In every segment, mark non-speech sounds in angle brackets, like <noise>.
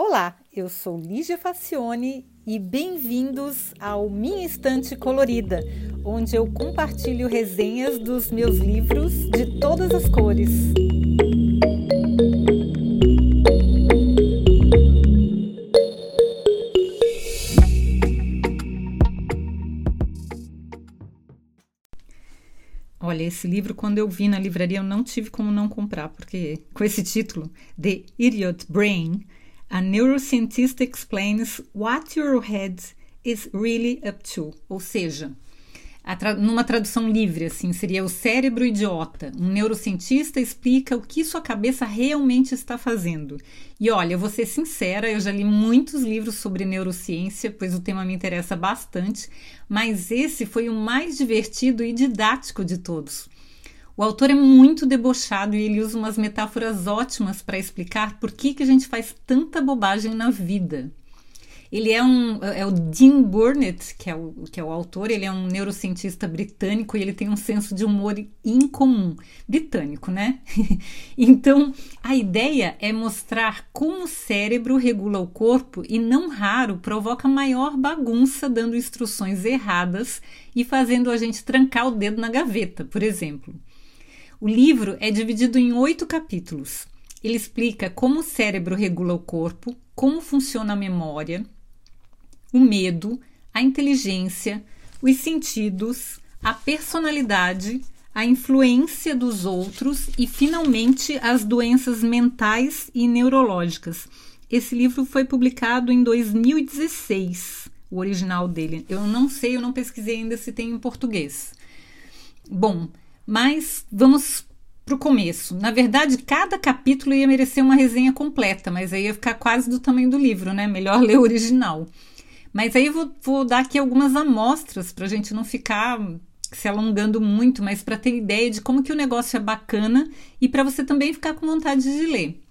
Olá, eu sou Lígia Facione e bem-vindos ao Minha Estante Colorida, onde eu compartilho resenhas dos meus livros de todas as cores. Olha, esse livro, quando eu vi na livraria, eu não tive como não comprar, porque com esse título, The Idiot Brain, a neuroscientist explains what your head is really up to. Ou seja, tra numa tradução livre, assim, seria o cérebro idiota. Um neurocientista explica o que sua cabeça realmente está fazendo. E olha, eu vou ser sincera, eu já li muitos livros sobre neurociência, pois o tema me interessa bastante, mas esse foi o mais divertido e didático de todos. O autor é muito debochado e ele usa umas metáforas ótimas para explicar por que, que a gente faz tanta bobagem na vida. Ele é um é o Dean Burnett, que é o, que é o autor, ele é um neurocientista britânico e ele tem um senso de humor incomum. Britânico, né? <laughs> então, a ideia é mostrar como o cérebro regula o corpo e, não raro, provoca maior bagunça, dando instruções erradas e fazendo a gente trancar o dedo na gaveta, por exemplo. O livro é dividido em oito capítulos. Ele explica como o cérebro regula o corpo, como funciona a memória, o medo, a inteligência, os sentidos, a personalidade, a influência dos outros e, finalmente, as doenças mentais e neurológicas. Esse livro foi publicado em 2016, o original dele. Eu não sei, eu não pesquisei ainda se tem em português. Bom, mas vamos para o começo. Na verdade, cada capítulo ia merecer uma resenha completa, mas aí ia ficar quase do tamanho do livro, né? Melhor <laughs> ler o original. Mas aí eu vou, vou dar aqui algumas amostras para a gente não ficar se alongando muito, mas para ter ideia de como que o negócio é bacana e para você também ficar com vontade de ler.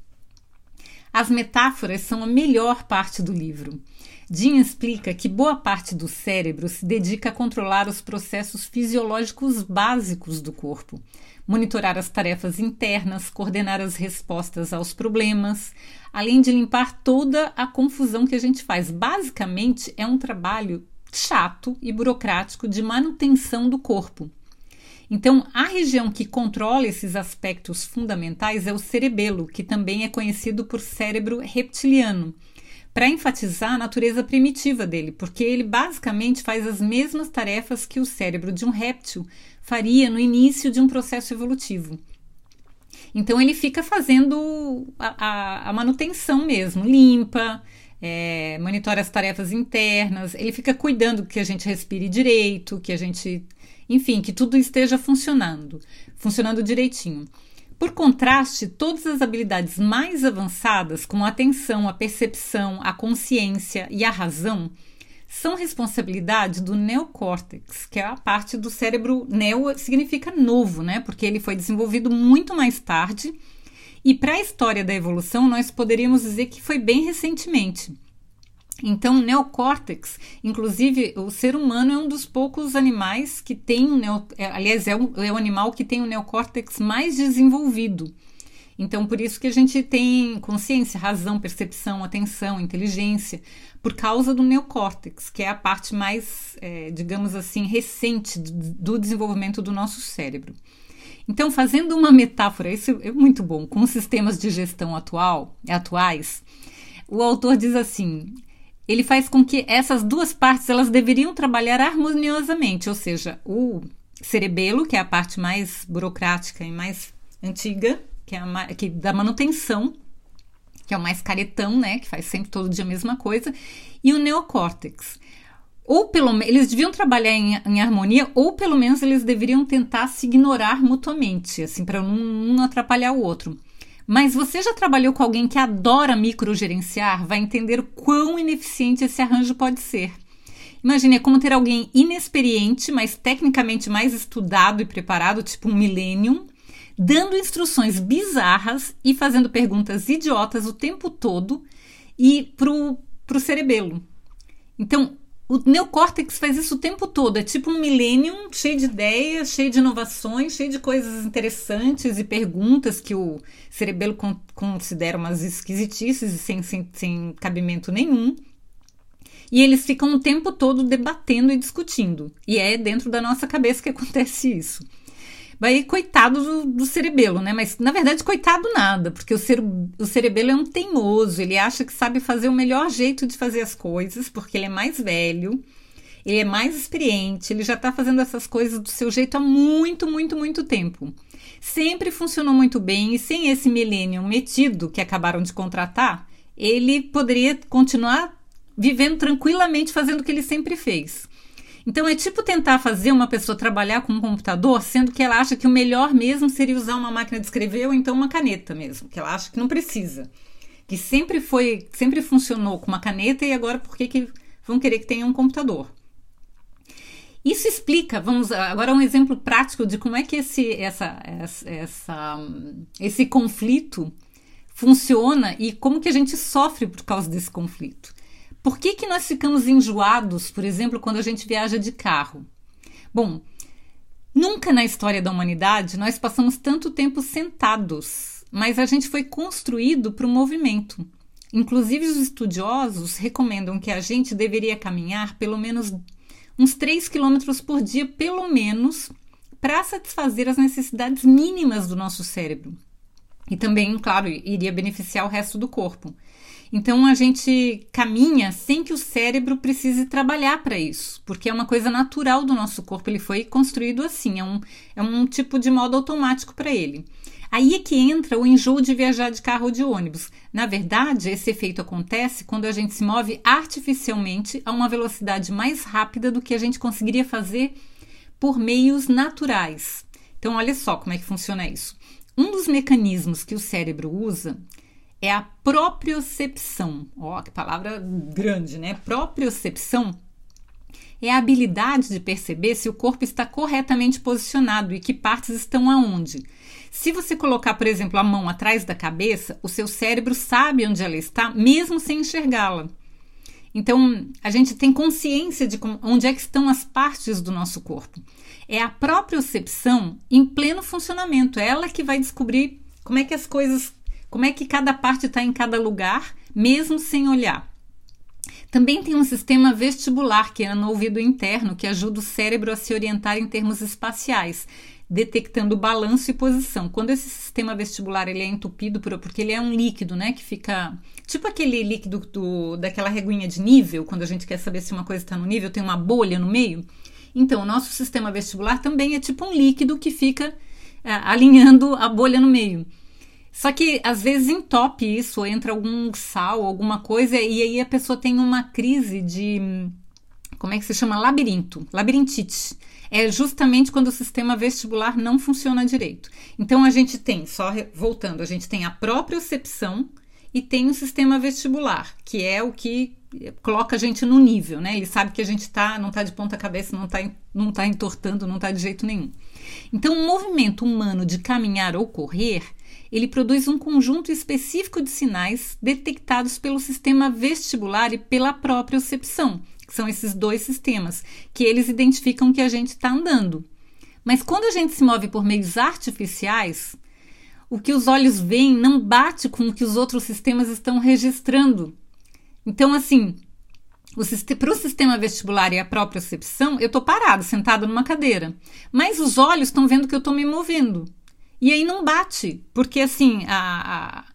As metáforas são a melhor parte do livro. Jean explica que boa parte do cérebro se dedica a controlar os processos fisiológicos básicos do corpo, monitorar as tarefas internas, coordenar as respostas aos problemas, além de limpar toda a confusão que a gente faz. Basicamente, é um trabalho chato e burocrático de manutenção do corpo. Então, a região que controla esses aspectos fundamentais é o cerebelo, que também é conhecido por cérebro reptiliano para enfatizar a natureza primitiva dele, porque ele basicamente faz as mesmas tarefas que o cérebro de um réptil faria no início de um processo evolutivo. Então ele fica fazendo a, a, a manutenção mesmo, limpa, é, monitora as tarefas internas, ele fica cuidando que a gente respire direito, que a gente, enfim, que tudo esteja funcionando, funcionando direitinho. Por contraste, todas as habilidades mais avançadas, como a atenção, a percepção, a consciência e a razão, são responsabilidade do neocórtex, que é a parte do cérebro neo significa novo, né? Porque ele foi desenvolvido muito mais tarde. E para a história da evolução, nós poderíamos dizer que foi bem recentemente. Então, neocórtex, inclusive, o ser humano é um dos poucos animais que tem um neo, é, aliás, é o, é o animal que tem o neocórtex mais desenvolvido. Então, por isso que a gente tem consciência, razão, percepção, atenção, inteligência, por causa do neocórtex, que é a parte mais, é, digamos assim, recente do, do desenvolvimento do nosso cérebro. Então, fazendo uma metáfora, isso é muito bom, com os sistemas de gestão atual, atuais, o autor diz assim: ele faz com que essas duas partes elas deveriam trabalhar harmoniosamente, ou seja, o cerebelo, que é a parte mais burocrática e mais antiga, que é a, que da manutenção, que é o mais caretão, né, que faz sempre todo dia a mesma coisa, e o neocórtex. Ou pelo menos eles deviam trabalhar em, em, harmonia, ou pelo menos eles deveriam tentar se ignorar mutuamente, assim, para um não atrapalhar o outro. Mas você já trabalhou com alguém que adora microgerenciar? Vai entender o quão ineficiente esse arranjo pode ser. Imagine, é como ter alguém inexperiente, mas tecnicamente mais estudado e preparado, tipo um millennium, dando instruções bizarras e fazendo perguntas idiotas o tempo todo e pro, pro cerebelo. Então, o neocórtex faz isso o tempo todo. É tipo um milênio cheio de ideias, cheio de inovações, cheio de coisas interessantes e perguntas que o cerebelo con considera umas esquisitices e sem, sem, sem cabimento nenhum. E eles ficam o tempo todo debatendo e discutindo. E é dentro da nossa cabeça que acontece isso. Vai coitado do, do, cerebelo, né? Mas na verdade, coitado nada, porque o, cere, o cerebelo é um teimoso, ele acha que sabe fazer o melhor jeito de fazer as coisas, porque ele é mais velho, ele é mais experiente, ele já está fazendo essas coisas do seu jeito há muito, muito, muito tempo. Sempre funcionou muito bem e sem esse milênio metido que acabaram de contratar, ele poderia continuar vivendo tranquilamente fazendo o que ele sempre fez. Então é tipo tentar fazer uma pessoa trabalhar com um computador, sendo que ela acha que o melhor mesmo seria usar uma máquina de escrever ou então uma caneta mesmo, que ela acha que não precisa. Que sempre foi, sempre funcionou com uma caneta e agora por que, que vão querer que tenha um computador? Isso explica, vamos agora um exemplo prático de como é que esse, essa, essa, esse conflito funciona e como que a gente sofre por causa desse conflito. Por que, que nós ficamos enjoados, por exemplo, quando a gente viaja de carro? Bom, nunca na história da humanidade nós passamos tanto tempo sentados, mas a gente foi construído para o movimento. Inclusive, os estudiosos recomendam que a gente deveria caminhar pelo menos uns 3 quilômetros por dia, pelo menos, para satisfazer as necessidades mínimas do nosso cérebro. E também, claro, iria beneficiar o resto do corpo. Então a gente caminha sem que o cérebro precise trabalhar para isso, porque é uma coisa natural do nosso corpo, ele foi construído assim, é um, é um tipo de modo automático para ele. Aí é que entra o enjoo de viajar de carro ou de ônibus. Na verdade, esse efeito acontece quando a gente se move artificialmente a uma velocidade mais rápida do que a gente conseguiria fazer por meios naturais. Então, olha só como é que funciona isso. Um dos mecanismos que o cérebro usa é a propriocepção. Ó, que palavra grande, né? Propriocepção é a habilidade de perceber se o corpo está corretamente posicionado e que partes estão aonde. Se você colocar, por exemplo, a mão atrás da cabeça, o seu cérebro sabe onde ela está, mesmo sem enxergá-la. Então, a gente tem consciência de onde é que estão as partes do nosso corpo. É a propriocepção em pleno funcionamento, é ela que vai descobrir como é que as coisas como é que cada parte está em cada lugar, mesmo sem olhar. Também tem um sistema vestibular, que é no ouvido interno, que ajuda o cérebro a se orientar em termos espaciais, detectando balanço e posição. Quando esse sistema vestibular ele é entupido, por, porque ele é um líquido, né, que fica tipo aquele líquido do, daquela reguinha de nível, quando a gente quer saber se uma coisa está no nível, tem uma bolha no meio. Então, o nosso sistema vestibular também é tipo um líquido que fica é, alinhando a bolha no meio. Só que às vezes entope isso, entra algum sal, alguma coisa, e aí a pessoa tem uma crise de. Como é que se chama? Labirinto, labirintite. É justamente quando o sistema vestibular não funciona direito. Então a gente tem, só voltando, a gente tem a própria percepção e tem o sistema vestibular, que é o que coloca a gente no nível, né? Ele sabe que a gente tá, não está de ponta cabeça, não está não tá entortando, não está de jeito nenhum. Então, o movimento humano de caminhar ou correr ele produz um conjunto específico de sinais detectados pelo sistema vestibular e pela própria percepção, que são esses dois sistemas, que eles identificam que a gente está andando. Mas quando a gente se move por meios artificiais, o que os olhos veem não bate com o que os outros sistemas estão registrando. Então, assim, para o sistema vestibular e a própria percepção, eu estou parado, sentado numa cadeira. Mas os olhos estão vendo que eu estou me movendo. E aí não bate, porque assim, a, a,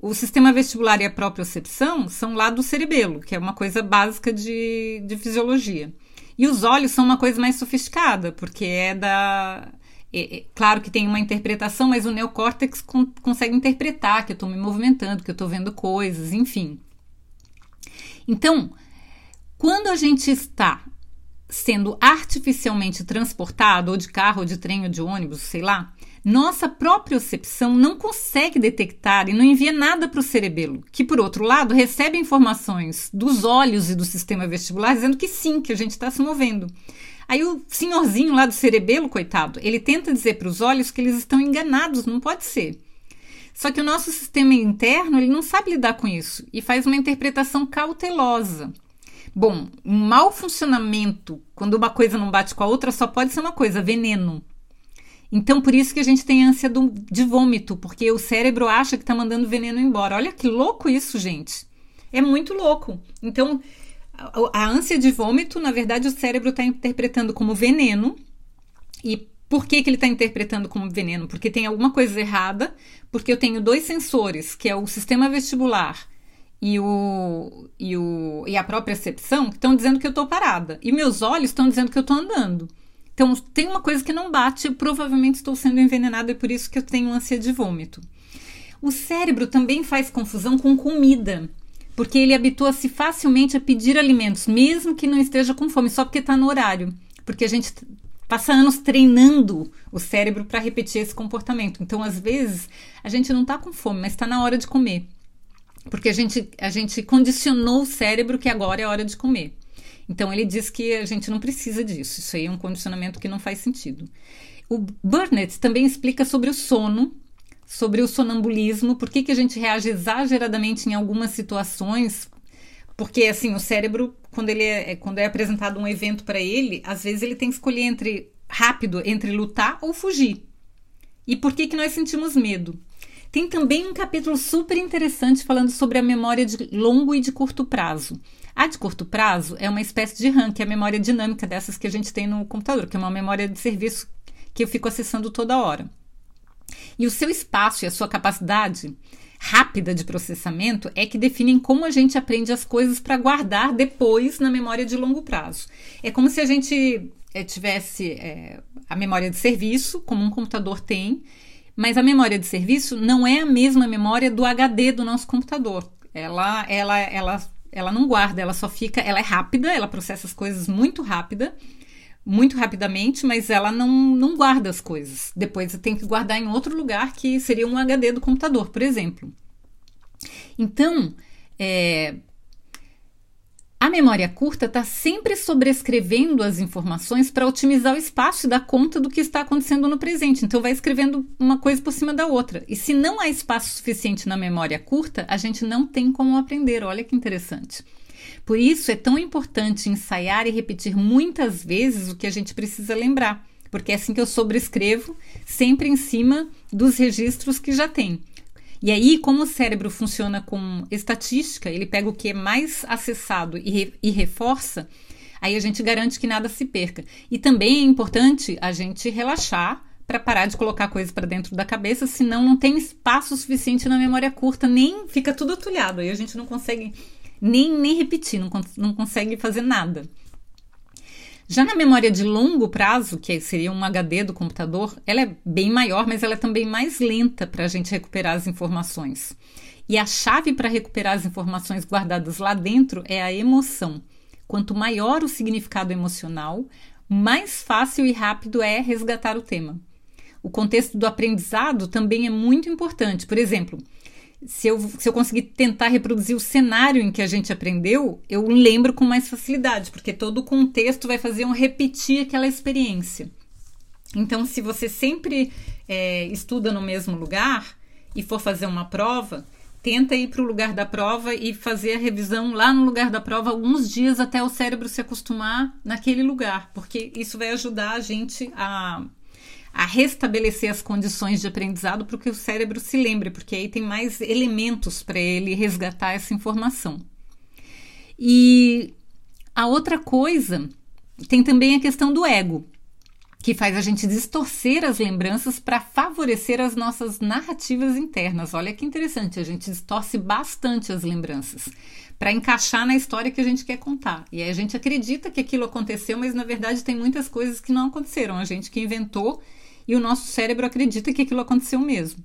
o sistema vestibular e a própria percepção são lá do cerebelo, que é uma coisa básica de, de fisiologia. E os olhos são uma coisa mais sofisticada, porque é da. É, é, claro que tem uma interpretação, mas o neocórtex con consegue interpretar que eu estou me movimentando, que eu estou vendo coisas, enfim. Então, quando a gente está sendo artificialmente transportado, ou de carro, ou de trem, ou de ônibus, sei lá, nossa própria percepção não consegue detectar e não envia nada para o cerebelo, que, por outro lado, recebe informações dos olhos e do sistema vestibular dizendo que sim, que a gente está se movendo. Aí o senhorzinho lá do cerebelo, coitado, ele tenta dizer para os olhos que eles estão enganados, não pode ser. Só que o nosso sistema interno ele não sabe lidar com isso e faz uma interpretação cautelosa. Bom, um mau funcionamento, quando uma coisa não bate com a outra, só pode ser uma coisa, veneno. Então, por isso que a gente tem ânsia do, de vômito, porque o cérebro acha que está mandando veneno embora. Olha que louco isso, gente. É muito louco. Então, a, a ânsia de vômito, na verdade, o cérebro está interpretando como veneno. E por que, que ele está interpretando como veneno? Porque tem alguma coisa errada, porque eu tenho dois sensores, que é o sistema vestibular e, o, e, o, e a própria percepção, que estão dizendo que eu estou parada. E meus olhos estão dizendo que eu estou andando. Então, tem uma coisa que não bate, provavelmente estou sendo envenenado e por isso que eu tenho ânsia de vômito. O cérebro também faz confusão com comida, porque ele habitua-se facilmente a pedir alimentos, mesmo que não esteja com fome, só porque está no horário. Porque a gente passa anos treinando o cérebro para repetir esse comportamento. Então, às vezes, a gente não está com fome, mas está na hora de comer. Porque a gente, a gente condicionou o cérebro que agora é hora de comer. Então ele diz que a gente não precisa disso. Isso aí é um condicionamento que não faz sentido. O Burnett também explica sobre o sono, sobre o sonambulismo, por que, que a gente reage exageradamente em algumas situações. Porque assim, o cérebro, quando ele é, é quando é apresentado um evento para ele, às vezes ele tem que escolher entre rápido entre lutar ou fugir. E por que, que nós sentimos medo? Tem também um capítulo super interessante falando sobre a memória de longo e de curto prazo. A de curto prazo é uma espécie de RAM, que é a memória dinâmica dessas que a gente tem no computador, que é uma memória de serviço que eu fico acessando toda hora. E o seu espaço e a sua capacidade rápida de processamento é que definem como a gente aprende as coisas para guardar depois na memória de longo prazo. É como se a gente é, tivesse é, a memória de serviço, como um computador tem, mas a memória de serviço não é a mesma memória do HD do nosso computador. Ela, ela, ela ela não guarda, ela só fica, ela é rápida, ela processa as coisas muito rápida, muito rapidamente, mas ela não, não guarda as coisas. Depois tem que guardar em outro lugar que seria um HD do computador, por exemplo. Então, é, a memória curta está sempre sobrescrevendo as informações para otimizar o espaço e dar conta do que está acontecendo no presente. Então, vai escrevendo uma coisa por cima da outra. E se não há espaço suficiente na memória curta, a gente não tem como aprender. Olha que interessante. Por isso, é tão importante ensaiar e repetir muitas vezes o que a gente precisa lembrar, porque é assim que eu sobrescrevo, sempre em cima dos registros que já tem. E aí, como o cérebro funciona com estatística, ele pega o que é mais acessado e, re, e reforça, aí a gente garante que nada se perca. E também é importante a gente relaxar para parar de colocar coisas para dentro da cabeça, senão não tem espaço suficiente na memória curta, nem fica tudo atulhado. Aí a gente não consegue nem, nem repetir, não, não consegue fazer nada. Já na memória de longo prazo, que seria um HD do computador, ela é bem maior, mas ela é também mais lenta para a gente recuperar as informações. E a chave para recuperar as informações guardadas lá dentro é a emoção. Quanto maior o significado emocional, mais fácil e rápido é resgatar o tema. O contexto do aprendizado também é muito importante. Por exemplo, se eu, se eu conseguir tentar reproduzir o cenário em que a gente aprendeu, eu lembro com mais facilidade, porque todo o contexto vai fazer um repetir aquela experiência. Então, se você sempre é, estuda no mesmo lugar e for fazer uma prova, tenta ir para o lugar da prova e fazer a revisão lá no lugar da prova alguns dias até o cérebro se acostumar naquele lugar, porque isso vai ajudar a gente a a restabelecer as condições de aprendizado para que o cérebro se lembre, porque aí tem mais elementos para ele resgatar essa informação. E a outra coisa tem também a questão do ego, que faz a gente distorcer as lembranças para favorecer as nossas narrativas internas. Olha que interessante, a gente distorce bastante as lembranças para encaixar na história que a gente quer contar. E aí a gente acredita que aquilo aconteceu, mas na verdade tem muitas coisas que não aconteceram. A gente que inventou e o nosso cérebro acredita que aquilo aconteceu mesmo.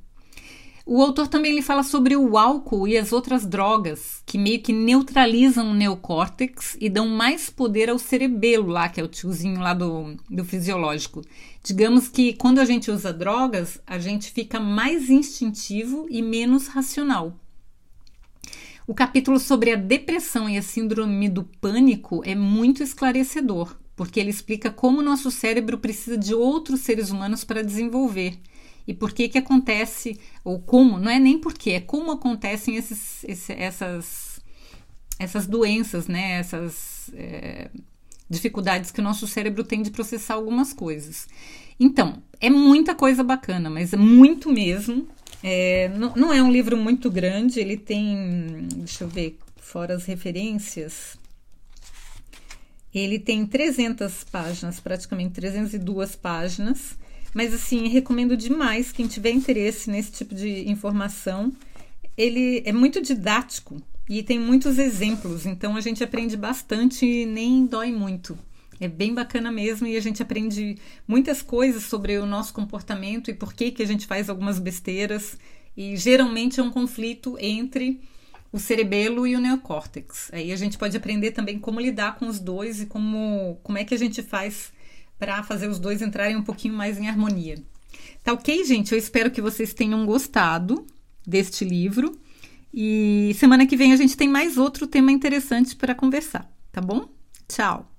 O autor também lhe fala sobre o álcool e as outras drogas, que meio que neutralizam o neocórtex e dão mais poder ao cerebelo lá, que é o tiozinho lá do, do fisiológico. Digamos que quando a gente usa drogas, a gente fica mais instintivo e menos racional. O capítulo sobre a depressão e a síndrome do pânico é muito esclarecedor, porque ele explica como o nosso cérebro precisa de outros seres humanos para desenvolver e por que que acontece ou como não é nem por que é como acontecem esses essas essas doenças, né? Essas é, dificuldades que o nosso cérebro tem de processar algumas coisas. Então, é muita coisa bacana, mas é muito mesmo. É, não, não, é um livro muito grande, ele tem, deixa eu ver, fora as referências, ele tem 300 páginas, praticamente 302 páginas, mas assim, recomendo demais quem tiver interesse nesse tipo de informação. Ele é muito didático e tem muitos exemplos, então a gente aprende bastante e nem dói muito. É bem bacana mesmo e a gente aprende muitas coisas sobre o nosso comportamento e por que, que a gente faz algumas besteiras. E geralmente é um conflito entre o cerebelo e o neocórtex. Aí a gente pode aprender também como lidar com os dois e como, como é que a gente faz para fazer os dois entrarem um pouquinho mais em harmonia. Tá ok, gente? Eu espero que vocês tenham gostado deste livro. E semana que vem a gente tem mais outro tema interessante para conversar, tá bom? Tchau!